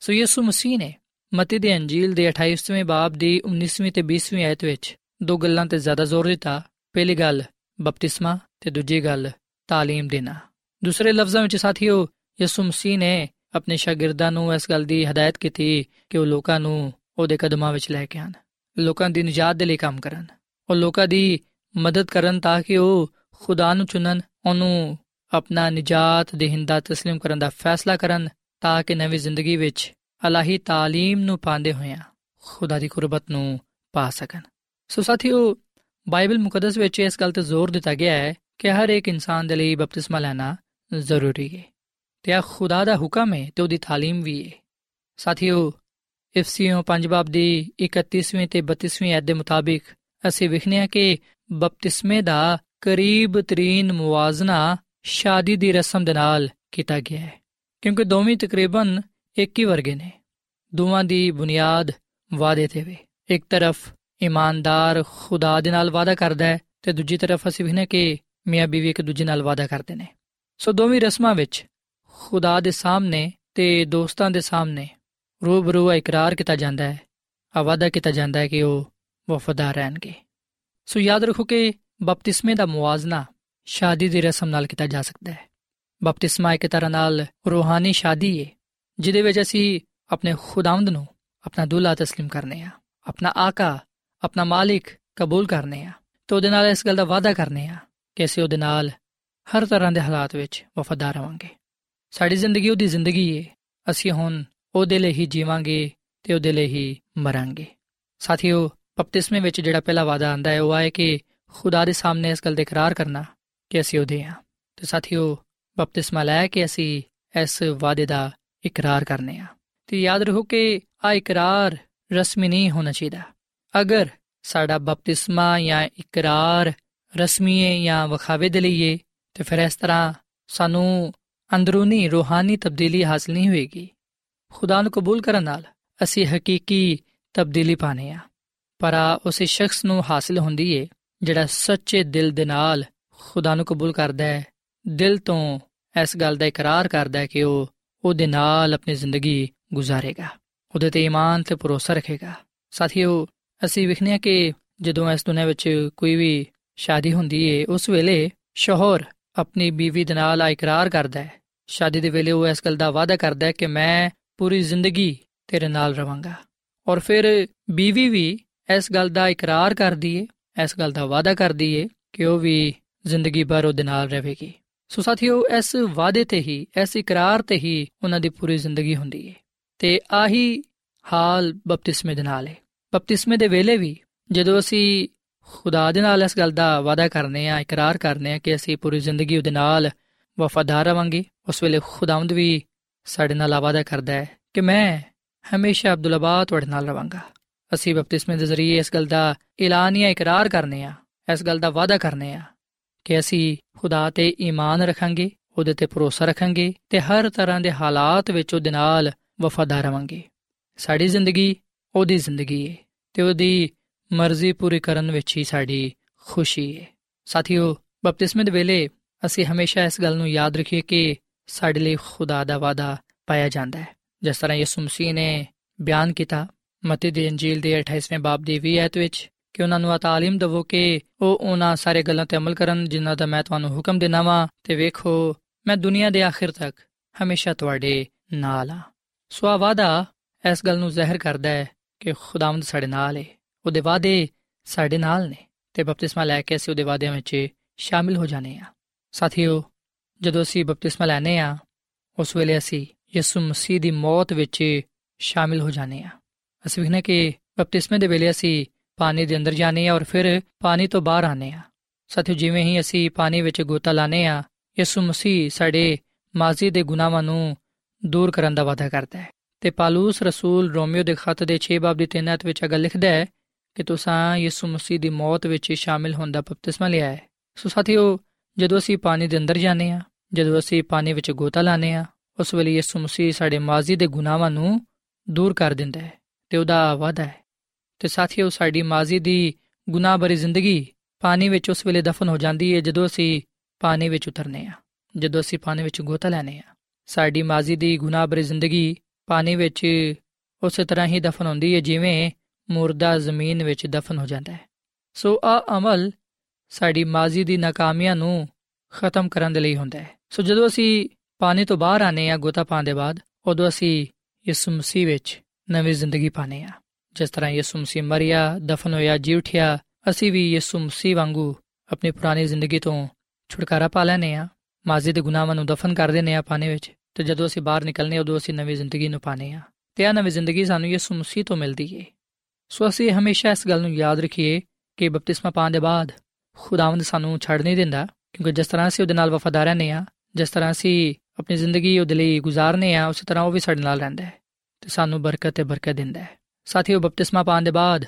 ਸੋ ਯਿਸੂ ਮਸੀਹ ਨੇ ਮਤੀ ਦੇ ਅੰਜੀਲ ਦੇ 28ਵੇਂ ਬਾਬ ਦੀ 19ਵੀਂ ਤੇ 20ਵੀਂ ਆਇਤ ਵਿੱਚ ਦੋ ਗੱਲਾਂ ਤੇ ਜ਼ਿਆਦਾ ਜ਼ੋਰ ਦਿੱਤਾ ਪਹਿਲੀ ਗੱਲ ਬਪਤਿਸਮਾ ਤੇ ਦੂਜੀ ਗੱਲ تعلیم ਦੇਣਾ ਦੂਸਰੇ ਲਫ਼ਜ਼ਾਂ ਵਿੱਚ ਸਾਥੀਓ ਯਿਸੂ ਮਸੀਹ ਨੇ ਆਪਣੇ ਸ਼ਾਗਿਰਦਾਂ ਨੂੰ ਇਸ ਗੱਲ ਦੀ ਹਦਾਇਤ ਕੀਤੀ ਕਿ ਉਹ ਲੋਕਾਂ ਨੂੰ ਉਹਦੇ ਕਦਮਾਂ ਵਿੱਚ ਲੈ ਕੇ ਆਣ ਲੋਕਾਂ ਦੀ ਨਜਾਤ ਦੇ ਲਈ ਕੰਮ ਕਰਨ ਉਹ ਲੋਕਾਂ ਦੀ ਮਦਦ ਕਰਨ ਤਾਂ ਕਿ ਉਹ ਖੁਦਾ ਨੂੰ ਚੁਣਨ ਉਹਨੂੰ ਆਪਣਾ ਨਜਾਤ ਦੇਹਿੰਦਾ تسلیم ਕਰਨ ਦਾ ਫੈਸਲਾ ਕਰਨ ਤਾਂ ਕਿ ਨਵੀਂ ਜ਼ਿੰਦਗੀ ਵਿੱਚ ਅਲਾਹੀ تعلیم ਨੂੰ ਪਾਉਂਦੇ ਹੋਇਆਂ ਖੁਦਾ ਦੀ ਕੁਰਬਤ ਨੂੰ ਪਾ ਸਕਣ ਸੋ ਸਾਥੀਓ ਬਾਈਬਲ ਮੁਕੱਦਸ ਵਿੱਚ ਇਸ ਗੱਲ ਤੇ ਜ਼ੋਰ ਦਿੱਤਾ ਗਿਆ ਹੈ ਕਿ ਹਰ ਇੱਕ ਇਨਸਾਨ ਦੇ ਲਈ ਬਪਤਿਸਮਾ ਲੈਣਾ ਜ਼ਰੂਰੀ ਹੈ ਤੇ ਆ ਖੁਦਾ ਦਾ ਹੁਕਮ ਹੈ ਤੇ ਉਹਦੀ تعلیم ਵੀ ਹੈ ਸਾਥੀਓ ਇਫਸੀਓ ਪੰਜ ਬਾਬ ਦੀ 31ਵੀਂ ਤੇ 32ਵੀਂ ਐਤ ਦੇ ਮੁਤਾਬਿਕ ਅਸੀਂ ਵਿਖਨੇ ਕਿ ਬਪਤਿਸਮੇ ਦਾ ਕਰੀਬ ਤਰੀਨ ਮੁਆਜ਼ਨਾ ਸ਼ਾਦੀ ਦੀ ਰਸਮ ਦੇ ਨਾਲ ਕੀਤਾ ਗਿਆ ਹੈ, ਕਿਉਂਕਿ ਦੋਵੇਂ ਤਕਰੀਬਨ ਇੱਕ ਹੀ ਵਰਗੇ ਨੇ। ਦੋਵਾਂ ਦੀ ਬੁਨਿਆਦ ਵਾਅਦੇ ਤੇ ਵੇ। ਇੱਕ ਤਰਫ ਇਮਾਨਦਾਰ ਖੁਦਾ ਦੇ ਨਾਲ ਵਾਅਦਾ ਕਰਦਾ ਹੈ ਤੇ ਦੂਜੀ ਤਰਫ ਅਸੀਂ ਵਿਖਨੇ ਕਿ ਮੀਆਂ ਬੀਵੀ ਇੱਕ ਦੂਜੇ ਨਾਲ ਵਾਅਦਾ ਕਰਦੇ ਨੇ। ਸੋ ਦੋਵੇਂ ਰਸਮਾਂ ਵਿੱਚ ਖੁਦਾ ਦੇ ਸਾਹਮਣੇ ਤੇ ਦੋਸਤਾਂ ਦੇ ਸਾਹਮਣੇ ਰੂਬਰੂ ਇਕਰਾਰ ਕੀਤਾ ਜਾਂਦਾ ਹੈ ਆ ਵਾਅਦਾ ਕੀਤਾ ਜਾਂਦਾ ਹੈ ਕਿ ਉਹ ਵਫਾਦਾਰ ਰਹਿਣਗੇ ਸੋ ਯਾਦ ਰੱਖੋ ਕਿ ਬਪਤਿਸਮੇ ਦਾ ਮੁਆਜ਼ਨਾ ਸ਼ਾਦੀ ਦੀ ਰਸਮ ਨਾਲ ਕੀਤਾ ਜਾ ਸਕਦਾ ਹੈ ਬਪਤਿਸਮਾ ਇੱਕ ਤਰ੍ਹਾਂ ਨਾਲ ਰੂਹਾਨੀ ਸ਼ਾਦੀ ਹੈ ਜਿਹਦੇ ਵਿੱਚ ਅਸੀਂ ਆਪਣੇ ਖੁਦਾਵੰਦ ਨੂੰ ਆਪਣਾ ਦੁੱਲਾ تسلیم ਕਰਨੇ ਆ ਆਪਣਾ ਆਕਾ ਆਪਣਾ ਮਾਲਿਕ ਕਬੂਲ ਕਰਨੇ ਆ ਤੇ ਉਹਦੇ ਨਾਲ ਇਸ ਗੱਲ ਦਾ ਵਾਅਦਾ ਕਰਨੇ ਆ ਕਿ ਅਸੀਂ ਉਹਦੇ ਨਾਲ ਹਰ ਤਰ੍ਹਾਂ ਦੇ ਹਾਲਾਤ ਵਿੱਚ ਵਫਾਦਾਰ ਰਵਾਂਗੇ ਸਾਡੀ ਜ਼ਿੰਦਗੀ ਉਹਦੀ ਜ਼ਿੰਦਗੀ ਹੈ ਅਸੀਂ ਹੁਣ ਉਹਦੇ ਲਈ ਹੀ ਜੀਵਾਂਗੇ ਤੇ ਉਹਦੇ ਲਈ ਹੀ ਮਰਾਂਗੇ ਸਾਥੀਓ ਬਪਤਿਸਮੇ ਵਿੱਚ ਜਿਹੜਾ ਪਹਿਲਾ ਵਾਅਦਾ ਆਂਦਾ ਹੈ, ਉਹ ਹੈ ਕਿ ਖੁਦਾ ਦੇ ਸਾਹਮਣੇ ਇਸ ਗੱਲ ਦਾ ਇਕਰਾਰ ਕਰਨਾ ਕਿ ਅਸੀਂ ਉਹਦੇ ਹਾਂ। ਤੇ ਸਾਥੀਓ, ਬਪਤਿਸਮਾ ਲੈ ਕੇ ਅਸੀਂ ਇਸ ਵਾਅਦੇ ਦਾ ਇਕਰਾਰ ਕਰਨੇ ਆ ਤੇ ਯਾਦ ਰੱਖੋ ਕਿ ਆ ਇਕਰਾਰ ਰਸਮੀ ਨਹੀਂ ਹੋਣਾ ਚਾਹੀਦਾ। ਅਗਰ ਸਾਡਾ ਬਪਤਿਸਮਾ ਜਾਂ ਇਕਰਾਰ ਰਸਮੀ ਹੈ ਜਾਂ ਵਖਾਵੇ ਦੇ ਲਈ ਹੈ ਤੇ ਫਿਰ ਇਸ ਤਰ੍ਹਾਂ ਸਾਨੂੰ ਅੰਦਰੂਨੀ ਰੂਹਾਨੀ ਤਬਦੀਲੀ ਹਾਸਲ ਨਹੀਂ ਹੋਏਗੀ। ਖੁਦਾ ਨੂੰ ਕਬੂਲ ਕਰਨ ਨਾਲ ਅਸੀਂ ਹਕੀਕੀ ਤਬਦੀਲੀ ਪਾਣੇ ਆ ਪਰ ਆ ਉਸੇ ਸ਼ਖਸ ਨੂੰ ਹਾਸਲ ਹੁੰਦੀ ਏ, ਜਿਹੜਾ ਸੱਚੇ ਦਿਲ ਦੇ ਨਾਲ ਖੁਦਾ ਨੂੰ ਕਬੂਲ ਕਰਦਾ ਹੈ। ਦਿਲ ਤੋਂ ਇਸ ਗੱਲ ਦਾ ਇਕਰਾਰ ਕਰਦਾ ਹੈ ਕਿ ਉਹ ਉਹਦੇ ਨਾਲ ਆਪਣੀ ਜ਼ਿੰਦਗੀ ਗੁਜ਼ਾਰੇਗਾ, ਉਹਦੇ ਤੇ ਈਮਾਨ ਤੇ ਭਰੋਸਾ ਰੱਖੇਗਾ। ਸਾਥੀਓ, ਅਸੀਂ ਵਿਖਨੇ ਕਿ ਜਦੋਂ ਇਸ ਦੁਨੀਆਂ ਵਿੱਚ ਕੋਈ ਵੀ ਸ਼ਾਦੀ ਹੁੰਦੀ ਏ, ਉਸ ਵੇਲੇ ਸ਼ੋਹਰ ਆਪਣੀ ਬੀਵੀ ਦੇ ਨਾਲ ਇਕਰਾਰ ਕਰਦਾ ਹੈ। ਸ਼ਾਦੀ ਦੇ ਵੇਲੇ ਉਹ ਇਸ ਗੱਲ ਦਾ ਵਾਅਦਾ ਕਰਦਾ ਹੈ ਕਿ ਮੈਂ ਪੂਰੀ ਜ਼ਿੰਦਗੀ ਤੇਰੇ ਨਾਲ ਰਵਾਂਗਾ। ਔਰ ਫਿਰ ਬੀਵੀ ਵੀ ਇਸ ਗੱਲ ਦਾ ਇਕਰਾਰ ਕਰਦੀ ਏ ਇਸ ਗੱਲ ਦਾ ਵਾਅਦਾ ਕਰਦੀ ਏ ਕਿ ਉਹ ਵੀ ਜ਼ਿੰਦਗੀ ਭਰ ਉਹਦੇ ਨਾਲ ਰਹੇਗੀ। ਸੋ ਸਾਥੀਓ, ਇਸ ਵਾਅਦੇ ਤੇ ਹੀ, ਇਸ ਇਕਰਾਰ ਤੇ ਹੀ ਉਹਨਾਂ ਦੀ ਪੂਰੀ ਜ਼ਿੰਦਗੀ ਹੁੰਦੀ ਏ। ਤੇ ਆਹੀ ਹਾਲ ਬਪਤਿਸਮੇ ਦੇ ਨਾਲ ਏ। ਬਪਤਿਸਮੇ ਦੇ ਵੇਲੇ ਵੀ ਜਦੋਂ ਅਸੀਂ ਖੁਦਾ ਦੇ ਨਾਲ ਇਸ ਗੱਲ ਦਾ ਵਾਅਦਾ ਕਰਨੇ ਆ, ਇਕਰਾਰ ਕਰਨੇ ਆ ਕਿ ਅਸੀਂ ਪੂਰੀ ਜ਼ਿੰਦਗੀ ਉਹਦੇ ਨਾਲ ਵਫਾਦਾਰ ਰਵਾਂਗੇ, ਉਸ ਵੇਲੇ ਖੁਦਾਵੰਦ ਵੀ ਸਾਡੇ ਨਾਲ ਵਾਅਦਾ ਕਰਦਾ ਹੈ ਕਿ ਮੈਂ ਹਮੇਸ਼ਾ ਅਬਦੁੱਲਾਬਾ ਤੁਹਾਡੇ ਨਾਲ ਰਵਾਂਗਾ। ਅਸੀਂ ਬਪਤਿਸਮੇ ਦੇ ਜ਼ਰੀਏ ਇਸ ਗੱਲ ਦਾ ਐਲਾਨੀਆ ਇਕਰਾਰ ਕਰਨੇ ਆ, ਇਸ ਗੱਲ ਦਾ ਵਾਅਦਾ ਕਰਨੇ ਆ ਕਿ ਅਸੀਂ ਖੁਦਾ ਤੇ ਈਮਾਨ ਰੱਖਾਂਗੇ, ਉਹਦੇ ਤੇ ਭਰੋਸਾ ਰੱਖਾਂਗੇ ਤੇ ਹਰ ਤਰ੍ਹਾਂ ਦੇ ਹਾਲਾਤ ਵਿੱਚ ਉਹਦੇ ਨਾਲ ਵਫਾਦਾਰ ਰਵਾਂਗੇ। ਸਾਡੀ ਜ਼ਿੰਦਗੀ ਉਹਦੀ ਜ਼ਿੰਦਗੀ ਹੈ ਤੇ ਉਹਦੀ ਮਰਜ਼ੀ ਪੂਰੀ ਕਰਨ ਵਿੱਚ ਹੀ ਸਾਡੀ ਖੁਸ਼ੀ ਹੈ ਸਾਥੀਓ, ਬਪਤਿਸਮੇ ਦੇ ਵੇਲੇ ਅਸੀਂ ਹਮੇਸ਼ਾ ਇਸ ਗੱਲ ਨੂੰ ਯਾਦ ਰੱਖੀਏ ਕਿ ਸਾਡੇ ਲਈ ਖੁਦਾ ਦਾ ਵਾਦਾ ਪਾਇਆ ਜਾਂਦਾ ਹੈ। ਜਿਸ ਤਰ੍ਹਾਂ ਯਿਸੂ ਮਸੀਹ ਨੇ ਬਿਆਨ ਕੀਤਾ ਮਤੀ ਦੀ ਇੰਜੀਲ ਦੇ 28ਵੇਂ ਬਾਬ ਦੀ 20 ਆਇਤ ਵਿੱਚ ਕਿ ਉਹਨਾਂ ਨੂੰ ਆ ਤਾਲੀਮ ਦਿਵੋ ਕਿ ਉਹ ਉਹਨਾਂ ਸਾਰੇ ਗੱਲਾਂ ਤੇ ਅਮਲ ਕਰਨ ਜਿਨ੍ਹਾਂ ਦਾ ਮੈਂ ਤੁਹਾਨੂੰ ਹੁਕਮ ਦੇਣਾ ਵਾਂ। ਤੇ ਵੇਖੋ, ਮੈਂ ਦੁਨੀਆ ਦੇ ਆਖਿਰ ਤੱਕ ਹਮੇਸ਼ਾ ਤੁਹਾਡੇ ਨਾਲ ਆ। ਸੋ ਆ ਵਾਦਾ ਇਸ ਗੱਲ ਨੂੰ ਜ਼ਾਹਿਰ ਕਰਦਾ ਹੈ ਕਿ ਖੁਦਾਵੰਦ ਸਾਡੇ ਨਾਲ ਹੈ ਉਹਦੇ ਵਾਅਦੇ ਸਾਡੇ ਨਾਲ ਨੇ ਤੇ ਬਪਤਿਸਮਾ ਲੈ ਕੇ ਅਸੀਂ ਉਹਦੇ ਵਾਅਦਿਆਂ ਵਿੱਚ ਸ਼ਾਮਿਲ ਹੋ ਜਾਣੇ ਆ। ਸਾਥੀਓ, ਜਦੋਂ ਅਸੀਂ ਬਪਤਿਸਮਾ ਲੈਨੇ ਆ, ਉਸ ਵੇਲੇ ਅਸੀਂ ਯਿਸੂ ਮਸੀਹ ਦੀ ਮੌਤ ਵਿੱਚ ਸ਼ਾਮਿਲ ਹੋ ਜਾਣੇ ਆ। ਅਸੀਂ ਵੇਖਨੇ ਕਿ ਬਪਤਿਸਮੇ ਦੇ ਵੇਲੇ ਅਸੀਂ ਪਾਣੀ ਦੇ ਅੰਦਰ ਜਾਣੇ ਆ ਔਰ ਫਿਰ ਪਾਣੀ ਤੋਂ ਬਾਹਰ ਆਨੇ ਆ ਸਾਥੀਓ ਜਿਵੇਂ ਹੀ ਅਸੀਂ ਪਾਣੀ ਵਿੱਚ ਗੋਤਾ ਲਾਣੇ ਆ ਯਿਸੂ ਮਸੀਹ ਸਾਡੇ ਮਾਜ਼ੀ ਦੇ ਗੁਨਾਹਾਂ ਨੂੰ ਦੂਰ ਕਰਨ ਦਾ ਵਾਅਦਾ ਕਰਦਾ ਹੈ ਤੇ ਪਾਲੂਸ ਰਸੂਲ ਰੋਮੀਓ ਦੇ ਖੱਤ ਦੇ 6 ਬਾਬ ਦੀ 3 ਅਧ ਵਿੱਚ ਅਗਰ ਲਿਖਦਾ ਹੈ ਕਿ ਤੁਸੀਂ ਯਿਸੂ ਮਸੀਹ ਦੀ ਮੌਤ ਵਿੱਚ ਸ਼ਾਮਿਲ ਹੋਣ ਦਾ ਬਪਤਿਸਮਾ ਲਿਆ ਹੈ ਸੋ ਸਾਥੀਓ ਜਦੋਂ ਅਸੀਂ ਪਾਣੀ ਦੇ ਅੰਦਰ ਜਾਂਦੇ ਆ ਜਦੋਂ ਅਸੀਂ ਪਾਣੀ ਵਿੱਚ ਗੋਤਾ ਲਾਣੇ ਆ ਉਸ ਵੇਲੇ ਯਿਸੂ ਮਸੀਹ ਸਾਡੇ ਮਾਜ਼ੀ ਦੇ ਗੁਨਾਹਾਂ ਨੂੰ ਦੂਰ ਕਰ ਦਿੰਦਾ ਹੈ ਤੇ ਉਹਦਾ ਵਾਅਦਾ ਹੈ। ਤੇ ਸਾਥੀਓ, ਸਾਡੀ ਮਾਜ਼ੀ ਦੀ ਗੁਨਾਹ ਭਰੀ ਜ਼ਿੰਦਗੀ ਪਾਣੀ ਵਿੱਚ ਉਸ ਵੇਲੇ ਦਫਨ ਹੋ ਜਾਂਦੀ ਹੈ ਜਦੋਂ ਅਸੀਂ ਪਾਣੀ ਵਿੱਚ ਉਤਰਨੇ ਆ, ਜਦੋਂ ਅਸੀਂ ਪਾਣੀ ਵਿੱਚ ਗੋਤਾ ਲੈਨੇ ਆ। ਸਾਡੀ ਮਾਜ਼ੀ ਦੀ ਗੁਨਾਹ ਭਰੀ ਜ਼ਿੰਦਗੀ ਪਾਣੀ ਵਿੱਚ ਉਸੇ ਤਰ੍ਹਾਂ ਹੀ ਦਫਨ ਹੁੰਦੀ ਹੈ ਜਿਵੇਂ ਮੁਰਦਾ ਜ਼ਮੀਨ ਵਿੱਚ ਦਫਨ ਹੋ ਜਾਂਦਾ ਹੈ। ਸੋ ਆ ਅਮਲ ਸਾਡੀ ਮਾਜ਼ੀ ਦੀ ਨਾਕਾਮੀਆਂ ਨੂੰ ਖਤਮ ਕਰਨ ਦੇ ਲਈ ਹੁੰਦਾ ਹੈ। ਸੋ ਜਦੋਂ ਅਸੀਂ ਪਾਣੀ ਤੋਂ ਬਾਹਰ ਆਨੇ ਆ ਗੋਤਾ ਪਾਣ ਦੇ ਬਾਅਦ, ਉਦੋਂ ਅਸੀਂ ਯਿਸੂ ਮਸੀਹ ਵਿੱਚ ਨਵੀਂ ਜ਼ਿੰਦਗੀ ਪਾਣੇ ਆ। ਜਿਸ ਤਰ੍ਹਾਂ ਯਿਸੂ ਮਸੀਹ ਮਰਿਆ, ਦਫਨ ਹੋਇਆ ਜੀ ਉਠਿਆ ਅਸੀਂ ਵੀ ਯਿਸੂ ਮਸੀਹ ਵਾਂਗੂ ਆਪਣੀ ਪੁਰਾਣੀ ਜ਼ਿੰਦਗੀ ਤੋਂ ਛੁਟਕਾਰਾ ਪਾ ਲੈਨੇ ਆ। ਮਾਜ਼ੀ ਦੇ ਗੁਨਾਹਾਂ ਨੂੰ ਦਫਨ ਕਰ ਦਿੰਨੇ ਆ ਪਾਣੀ ਵਿੱਚ ਤੇ ਜਦੋਂ ਅਸੀਂ ਬਾਹਰ ਨਿਕਲਨੇ ਉਦੋਂ ਅਸੀਂ ਨਵੀਂ ਜ਼ਿੰਦਗੀ ਨੂੰ ਪਾਣੇ ਆ। ਤੇ ਆ ਨਵੀਂ ਜ਼ਿੰਦਗੀ ਸਾਨੂੰ ਯਿਸੂ ਮਸੀਹ ਤੋਂ ਮਿਲਦੀ ਏ। ਸੋ ਅਸੀਂ ਹਮੇਸ਼ਾ ਇਸ ਗੱਲ ਨੂੰ ਯਾਦ ਰੱਖੀਏ ਕਿ ਬਪਤਿਸਮਾ ਪਾਣ ਦੇ ਬਾਅਦ ਖੁਦਾਵੰਦ ਸਾਨੂੰ ਛੱਡ ਨਹੀਂ ਦਿੰਦਾ, ਕਿਉਂਕਿ ਜਿਸ ਤਰ੍ਹਾਂ ਅਸੀਂ ਉਹਦੇ ਨਾਲ ਵਫਾਦਾਰ ਰਹਨੇ ਆ, ਜਿਸ ਤਰ੍ਹਾਂ ਅਸੀਂ ਆਪਣੀ ਜ਼ਿੰਦਗੀ ਉਹਦੇ ਲਈ ਗੁਜ਼ਾਰਨੇ ਆ, ਉਸੇ ਤਰ੍ਹਾਂ ਉਹ ਵੀ ਸਾਡੇ ਨਾਲ ਰਹਿੰਦਾ ਹੈ। ਤੇ ਸਾਨੂੰ ਬਰਕਤ ਤੇ ਬਰਕਤ ਦਿੰਦਾ ਹੈ। ਸਾਥੀਓ, ਬਪਤਿਸਮਾ ਪਾਣ ਦੇ ਬਾਅਦ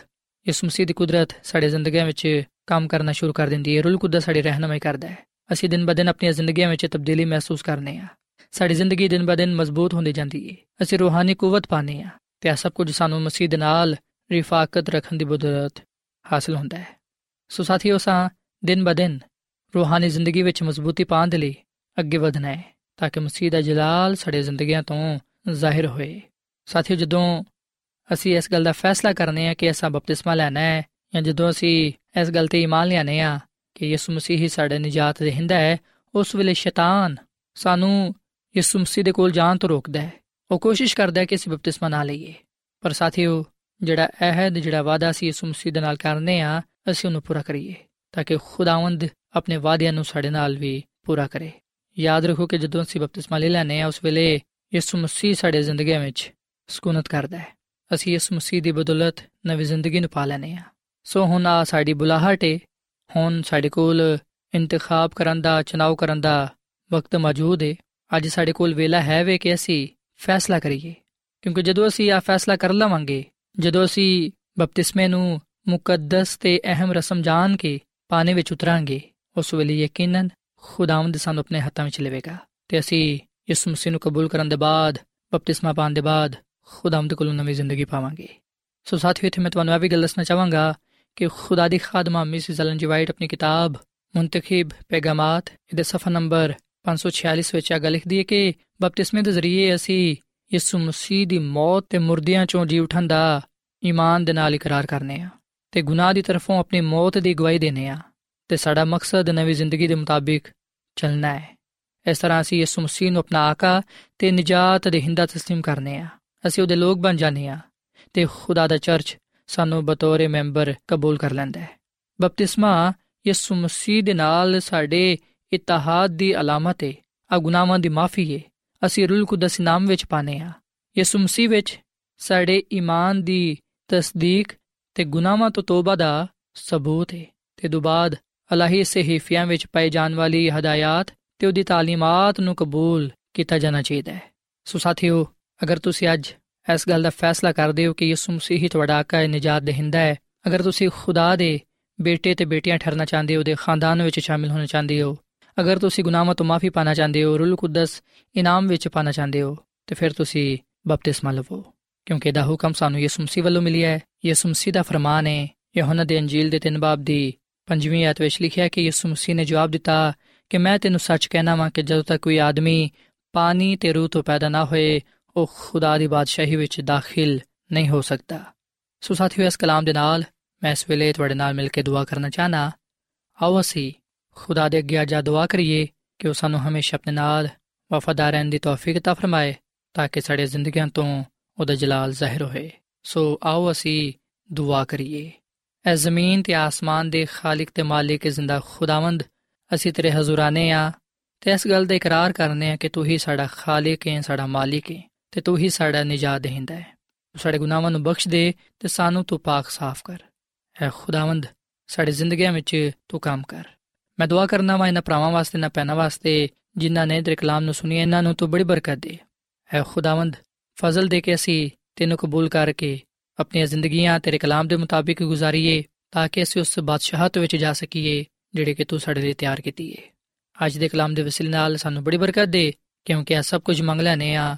ਯਿਸੂ ਮਸੀਹ ਦੀ ਕੁਦਰਤ ਸਾਡੇ ਜ਼ਿੰਦਗੀਆਂ ਵਿੱਚ ਕੰਮ ਕਰਨਾ ਸ਼ੁਰੂ ਕਰ ਦਿੰਦੀ ਹੈ। ਰੂਲ ਕੁਦਰਤ ਸਾਡੀ ਰਹਿਨਮਾਈ ਕਰਦਾ ਹੈ। ਅਸੀਂ ਦਿਨ ਬਦਨ ਆਪਣੀਆਂ ਜ਼ਿੰਦਗੀਆਂ ਵਿੱਚ ਤਬਦੀਲੀ ਮਹਿਸੂਸ ਕਰਨੇ ਆ ਸਾਡੀ ਜ਼ਿੰਦਗੀ ਦਿਨ ਬਦਨ ਮਜ਼ਬੂਤ ਹੁੰਦੀ ਜਾਂਦੀ ਹੈ। ਅਸੀਂ ਰੂਹਾਨੀ ਕੂਵਤ ਪਾਣੇ ਆ ਤੇ ਇਹ ਸਭ ਕੁਝ ਸਾਨੂੰ ਮਸੀਹ ਦੇ ਨਾਲ ਰਿਫਾਕਤ ਰੱਖਣ ਦੀ ਬਦੌਲਤ ਹਾਸਲ ਹੁੰਦਾ ਹੈ। ਸੋ ਸਾਥੀਓ ਸਾਂ ਦਿਨ ਬਦਨ ਰੂਹਾਨੀ ਜ਼ਿੰਦਗੀ ਵਿੱਚ ਮਜ਼ਬੂਤੀ ਪਾਉਣ ਦੇ ਲਈ ਅੱਗੇ ਵਧਣਾ ਹੈ, ਤਾਂ ਕਿ ਮਸੀਹ ਦਾ ਜਲਾਲ ਸਾਡੇ ਜ਼ਿੰਦਗੀਆਂ ਤੋਂ ਜ਼ਾਹਿਰ ਹੋਏ। ਸਾਥੀਓ, ਜਦੋਂ ਅਸੀਂ ਇਸ ਗੱਲ ਦਾ ਫੈਸਲਾ ਕਰਨੇ ਆ ਕਿ ਅਸਾਂ ਬਪਤਿਸਮਾ ਲੈਣਾ ਹੈ ਜਾਂ ਜਦੋਂ ਅਸੀਂ ਇਸ ਗੱਲ ਤੇ ਈਮਾਨ ਲਿਆਨੇ ਆ ਕਿ ਯਿਸੂ ਮਸੀਹ ਹੀ ਸਾਡੇ ਨਜਾਤ ਦੇਹਿੰਦਾ ਹੈ, ਉਸ ਵੇਲੇ ਸ਼ੈਤਾਨ ਸਾਨੂੰ ਯਿਸੂ ਮਸੀਹ ਦੇ ਕੋਲ ਜਾਣ ਤੋਂ ਰੋਕਦਾ ਹੈ। ਉਹ ਕੋਸ਼ਿਸ਼ ਕਰਦਾ ਹੈ ਕਿ ਅਸੀਂ ਬਪਤਿਸਮਾ ਨਾ ਲਈਏ। ਪਰ ਸਾਥੀਓ, ਜਿਹੜਾ ਅਹਿਦ, ਜਿਹੜਾ ਵਾਅਦਾ ਸੀ ਯਿਸੂ ਮਸੀਹ ਦੇ ਨਾਲ ਕਰਨੇ ਆ ਅਸੀਂ ਉਹਨੂੰ ਪੂਰਾ ਕਰੀਏ ਤਾਂ ਕਿ ਖੁਦਾਵੰਦ ਆਪਣੇ ਵਾਅਦਿਆਂ ਨੂੰ ਸਾਡੇ ਨਾਲ ਵੀ ਪੂਰਾ ਕਰੇ। ਯਾਦ ਰੱਖੋ ਕਿ ਜਦੋਂ ਅਸੀਂ ਬਪਤਿਸਮਾ ਲੈ ਲੈਨੇ ਆ ਉਸ ਵੇਲੇ ਯਿਸੂ ਮਸੀਹ ਸਾਡੇ ਜ਼ਿੰਦਗੀ ਵਿੱਚ ਸਕੂਨਤ ਕਰਦਾ ਹੈ। ਅਸੀਂ ਇਸ ਮਸੀਹ ਦੀ ਬਦੌਲਤ ਨਵੀਂ ਜ਼ਿੰਦਗੀ ਨੂੰ ਪਾ ਲੈਨੇ ਆ ਸੋ ਹੁਣ ਆ ਸਾਡੀ ਬੁਲਾਹਟ ਹੈ ਹੁਣ ਸਾਡੇ ਕੋਲ ਇੰਤਖਾਬ ਕਰਨ ਦਾ ਚੁਣਾਵ ਕਰਨ ਦਾ ਵਕਤ ਮੌਜੂਦ ਹੈ ਅੱਜ ਸਾਡੇ ਕੋਲ ਵੇਲਾ ਹੈ ਵੇ ਕਿ ਅਸੀਂ ਫੈਸਲਾ ਕਰੀਏ। ਕਿਉਂਕਿ ਜਦੋਂ ਅਸੀਂ ਆ ਫੈਸਲਾ ਕਰ ਲਵਾਂਗੇ, ਜਦੋਂ ਅਸੀਂ ਬਪਤਿਸਮੇ ਨੂੰ ਮੁਕੱਦਸ ਤੇ ਅਹਿਮ ਰਸਮ ਜਾਣ ਕੇ ਪਾਣੀ ਵਿੱਚ ਉਤਰਾਂਗੇ, ਉਸ ਵੇਲੇ ਯਕੀਨਨ ਖੁਦਾਵੰਦ ਸਾਨੂੰ ਆਪਣੇ ਹੱਥਾਂ ਵਿੱਚ ਲਵੇਗਾ। ਤੇ ਅਸੀਂ ਇਸ ਮਸੀਹ ਨੂੰ ਕਬੂਲ ਕਰਨ ਦੇ ਬਾਅਦ, ਬਪਤਿਸਮਾ ਪਾਣ ਦੇ ਬਾਅਦ ਖੁਦਾਵੰਦ ਕੋਲੋਂ ਨਵੀਂ ਜ਼ਿੰਦਗੀ ਪਾਵਾਂਗੇ ਸੋ ਸਾਥੀਓ ਇੱਥੇ ਮੈਂ ਤੁਹਾਨੂੰ ਇਹ ਵੀ ਗੱਲ ਦੱਸਣਾ ਚਾਹਾਂਗਾ ਕਿ ਖੁਦਾ ਦੀ ਖਾਦਮਾ ਮਿਸਿਸ ਐਲਨ ਜੀ ਵਾਈਟ ਆਪਣੀ ਕਿਤਾਬ ਮੁੰਤਖਬ ਪੈਗਾਮਾਤ ਇਹਦੇ ਸਫਾ ਨੰਬਰ 546 ਵਿੱਚ ਆ ਗੱਲ ਲਿਖਦੀ ਹੈ ਕਿ ਬਪਤਿਸਮੇ ਦੇ ਜ਼ਰੀਏ ਅਸੀਂ ਯਿਸੂ ਮਸੀਹ ਦੀ ਮੌਤ ਤੇ ਮੁਰਦਿਆਂ ਚੋਂ ਜੀ ਉਠਣ ਦਾ ਈਮਾਨ ਦੇ ਨਾਲ ਇਕਰਾਰ ਕਰਨੇ ਆ ਤੇ ਗੁਨਾਹ ਦੀ ਤਰਫੋਂ ਆਪਣੀ ਮੌਤ ਦੀ ਗਵਾਹੀ ਦੇਣੇ ਆ ਤੇ ਸਾਡਾ ਮਕਸਦ ਨਵੀਂ ਜ਼ਿੰਦਗੀ ਦੇ ਮੁਤਾਬਿਕ ਚੱਲਣਾ ਹੈ ਇਸ ਤਰ੍ਹਾਂ ਅਸੀਂ ਯਿਸੂ ਮਸੀਹ ਨੂੰ ਆਪਣਾ ਆਕਾ ਤੇ ਨਜਾਤ ਦੇਹਿੰਦਾ تسلیم ਕਰਨੇ ਆ ਅਸੀਂ ਉਹਦੇ ਲੋਕ ਬਣ ਜਾਣੇ ਆ ਤੇ ਖੁਦਾ ਦਾ ਚਰਚ ਸਾਨੂੰ ਬਤੌਰ ਮੈਂਬਰ ਕਬੂਲ ਕਰ ਲੈਂਦਾ ਹੈ। ਬਪਤਿਸਮਾ ਯਿਸੂ ਮਸੀਹ ਦੇ ਨਾਲ ਸਾਡੇ ਇਤਿਹਾਦ ਦੀ ਅਲਾਮਤ ਹੈ ਆ ਗੁਨਾਹਾਂ ਦੀ ਮਾਫੀ ਹੈ, ਅਸੀਂ ਰੂਲ ਕੁਦਸ ਨਾਮ ਵਿੱਚ ਪਾਣੇ ਆ ਯਿਸੂ ਮਸੀਹ ਵਿੱਚ ਸਾਡੇ ਈਮਾਨ ਦੀ ਤਸਦੀਕ ਤੇ ਗੁਨਾਹਾਂ ਤੋਂ ਤੋਬਾ ਦਾ ਸਬੂਤ ਹੈ ਤੇ ਦੁਬਾਦ ਅਲਾਹੀ ਸਹੀਫਿਆਂ ਵਿੱਚ ਪਾਈ ਜਾਣ ਵਾਲੀ ਹਦਾਇਤ ਤੇ ਉਹਦੀ ਤਾਲੀਮਾਤ ਨੂੰ ਕਬੂਲ ਕੀਤਾ ਜਾਣਾ ਚਾਹੀਦਾ ਹੈ। ਸੋ ਸਾਥੀਓ ਅਗਰ ਤੁਸੀਂ ਅੱਜ ਇਸ ਗੱਲ ਦਾ ਫੈਸਲਾ ਕਰਦੇ ਹੋ ਕਿ ਯਿਸੂ ਮਸੀਹ ਹੀ ਤੁਹਾਡਾ ਆਕਾ ਹੈ, ਨਜਾਤ ਦੇਹਿੰਦਾ ਹੈ, ਅਗਰ ਤੁਸੀਂ ਖੁਦਾ ਦੇ ਬੇਟੇ ਤੇ ਬੇਟੀਆਂ ਠਹਿਰਨਾ ਚਾਹੁੰਦੇ ਹੋ, ਉਹਦੇ ਖਾਨਦਾਨ ਵਿੱਚ ਸ਼ਾਮਿਲ ਹੋਣਾ ਚਾਹੁੰਦੇ ਹੋ, ਅਗਰ ਤੁਸੀਂ ਗੁਨਾਹਾਂ ਤੋਂ ਮਾਫੀ ਪਾਣਾ ਚਾਹੁੰਦੇ ਹੋ ਰੂਲ ਕੁਦਸ ਇਨਾਮ ਵਿੱਚ ਪਾਣਾ ਚਾਹੁੰਦੇ ਹੋ, ਤੇ ਫਿਰ ਤੁਸੀਂ ਬਪਤਿਸਮਾ ਲਵੋ, ਕਿਉਂਕਿ ਇਹਦਾ ਹੁਕਮ ਸਾਨੂੰ ਯਿਸੂ ਮਸੀਹ ਵੱਲੋਂ ਮਿਲਿਆ ਹੈ। ਯਿਸੂ ਮਸੀਹ ਦਾ ਫਰਮਾਨ ਹੈ, ਯਹੋਨਾ ਦੇ ਅੰਜੀਲ ਦੇ 3 ਬਾਬ ਦੀ 5ਵੀਂ ਆਇਤ ਵਿੱਚ ਲਿਖਿਆ ਕਿ ਯਿਸੂ ਮਸੀਹ ਨੇ ਜਵਾਬ ਦਿੱਤਾ ਕਿ ਮੈਂ ਤੈਨੂੰ ਸੱਚ ਕਹਿਣਾ ਵਾਂ ਕਿ ਜਦੋਂ ਤੱਕ ਕੋਈ ਆਦਮੀ ਪਾਣੀ ਤੇ ਰੂਹ ਤੋਂ ਪੈਦਾ ਨਾ ਹੋਏ ਉਹ ਖੁਦਾ ਦੀ ਬਾਦਸ਼ਾਹੀ ਵਿੱਚ ਦਾਖਲ ਨਹੀਂ ਹੋ ਸਕਦਾ ਸੋ ਸਾਥੀਓ ਇਸ ਕਲਾਮ ਦੇ ਨਾਲ ਮੈਂ ਇਸ ਵੇਲੇ ਤੁਹਾਡੇ ਨਾਲ ਮਿਲ ਕੇ ਦੁਆ ਕਰਨਾ ਚਾਹਨਾ ਆਓ ਅਸੀਂ ਖੁਦਾ ਦੇ ਅੱਗੇ ਆਜਾ ਦੁਆ ਕਰੀਏ ਕਿ ਉਹ ਸਾਨੂੰ ਹਮੇਸ਼ਾ ਆਪਣੇ ਨਾਲ ਵਫਾਦਾਰ ਰਹਿਣ ਦੀ ਤੌਫੀਕ عطا ਫਰਮਾਏ ਤਾਂ ਕਿ ਸਾਡੇ ਜ਼ਿੰਦਗੀਆਂ ਤੋਂ ਉਹਦਾ ਜਲਾਲ ਜ਼ਾਹਿਰ ਹੋਏ ਸੋ ਆਓ ਅਸੀਂ ਦੁਆ ਕਰੀਏ ਐ ਜ਼ਮੀਨ ਤੇ ਆਸਮਾਨ ਦੇ ਖਾਲਕ ਤੇ ਮਾਲਿਕ ਜ਼ਿੰਦਾ ਖੁਦਾਵੰਦ ਅਸੀਂ ਤੇਰੇ ਹਜ਼ੂਰਾਨੇ ਆ ਤੇ ਇਸ ਗੱਲ ਦਾ ਇਕਰਾਰ ਕਰਨੇ ਆ ਕਿ ਤੂੰ ਹੀ ਸਾਡਾ ਖਾਲਕ ਹੈ ਸਾਡਾ ਮਾਲਿਕ ਹੈ ਤੇ ਤੂੰ ਹੀ ਸਾਡਾ ਨਿਜਾਤ ਦੇਹਿੰਦਾ ਹੈ। ਤੂੰ ਸਾਡੇ ਗੁਨਾਹਾਂ ਨੂੰ ਬਖਸ਼ ਦੇ ਤੇ ਸਾਨੂੰ ਤੂੰ ਪਾਕ ਸਾਫ਼ ਕਰ। ਐ ਖੁਦਾਵੰਦ, ਸਾਡੀ ਜ਼ਿੰਦਗੀਆਂ ਵਿੱਚ ਤੂੰ ਕੰਮ ਕਰ। ਮੈਂ ਦੁਆ ਕਰਨਾ ਵਾ ਇਹਨਾਂ ਭਰਾਵਾਂ ਵਾਸਤੇ ਨਾ ਪੈਣਾ ਵਾਸਤੇ, ਜਿਨ੍ਹਾਂ ਨੇ ਤੇਰੇ ਕਲਾਮ ਨੂੰ ਸੁਣੀ ਇਹਨਾਂ ਨੂੰ ਤੂੰ ਬੜੀ ਬਰਕਤ ਦੇ। ਐ ਖੁਦਾਵੰਦ, ਫਜ਼ਲ ਦੇ ਕੇ ਅਸੀਂ ਤੈਨੂੰ ਕਬੂਲ ਕਰਕੇ ਆਪਣੀਆਂ ਜ਼ਿੰਦਗੀਆਂ ਤੇਰੇ ਕਲਾਮ ਦੇ ਮੁਤਾਬਿਕ ਗੁਜ਼ਾਰੀਏ, ਤਾਂ ਕਿ ਅਸੀਂ ਉਸ ਬਾਦਸ਼ਾਹਤ ਵਿੱਚ ਜਾ ਸਕੀਏ, ਜਿਹੜੇ ਕਿ ਤੂੰ ਸਾਡੇ ਲਈ ਤਿਆਰ ਕੀਤੀ ਹੈ ਅੱਜ ਦੇ ਕਲਾਮ ਦੇ ਵਸੀਲੇ ਨਾਲ ਸਾਨੂੰ ਬੜੀ ਬਰਕਤ ਦੇ, ਕਿਉਂਕਿ ਇਹ ਸਭ ਕੁਝ ਮੰਗ ਲੈਨੇ ਆ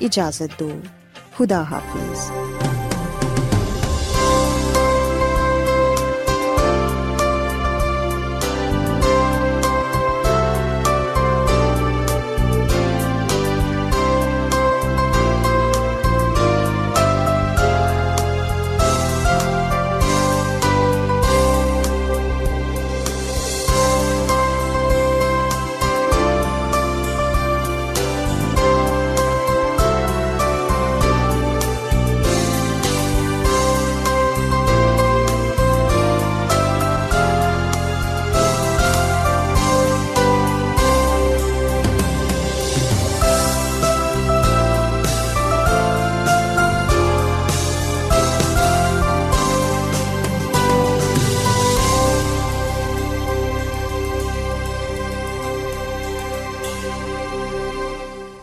ਇਜਾਜ਼ਤ ਦਿਓ। ਖੁਦਾ ਹਾਫਿਜ਼।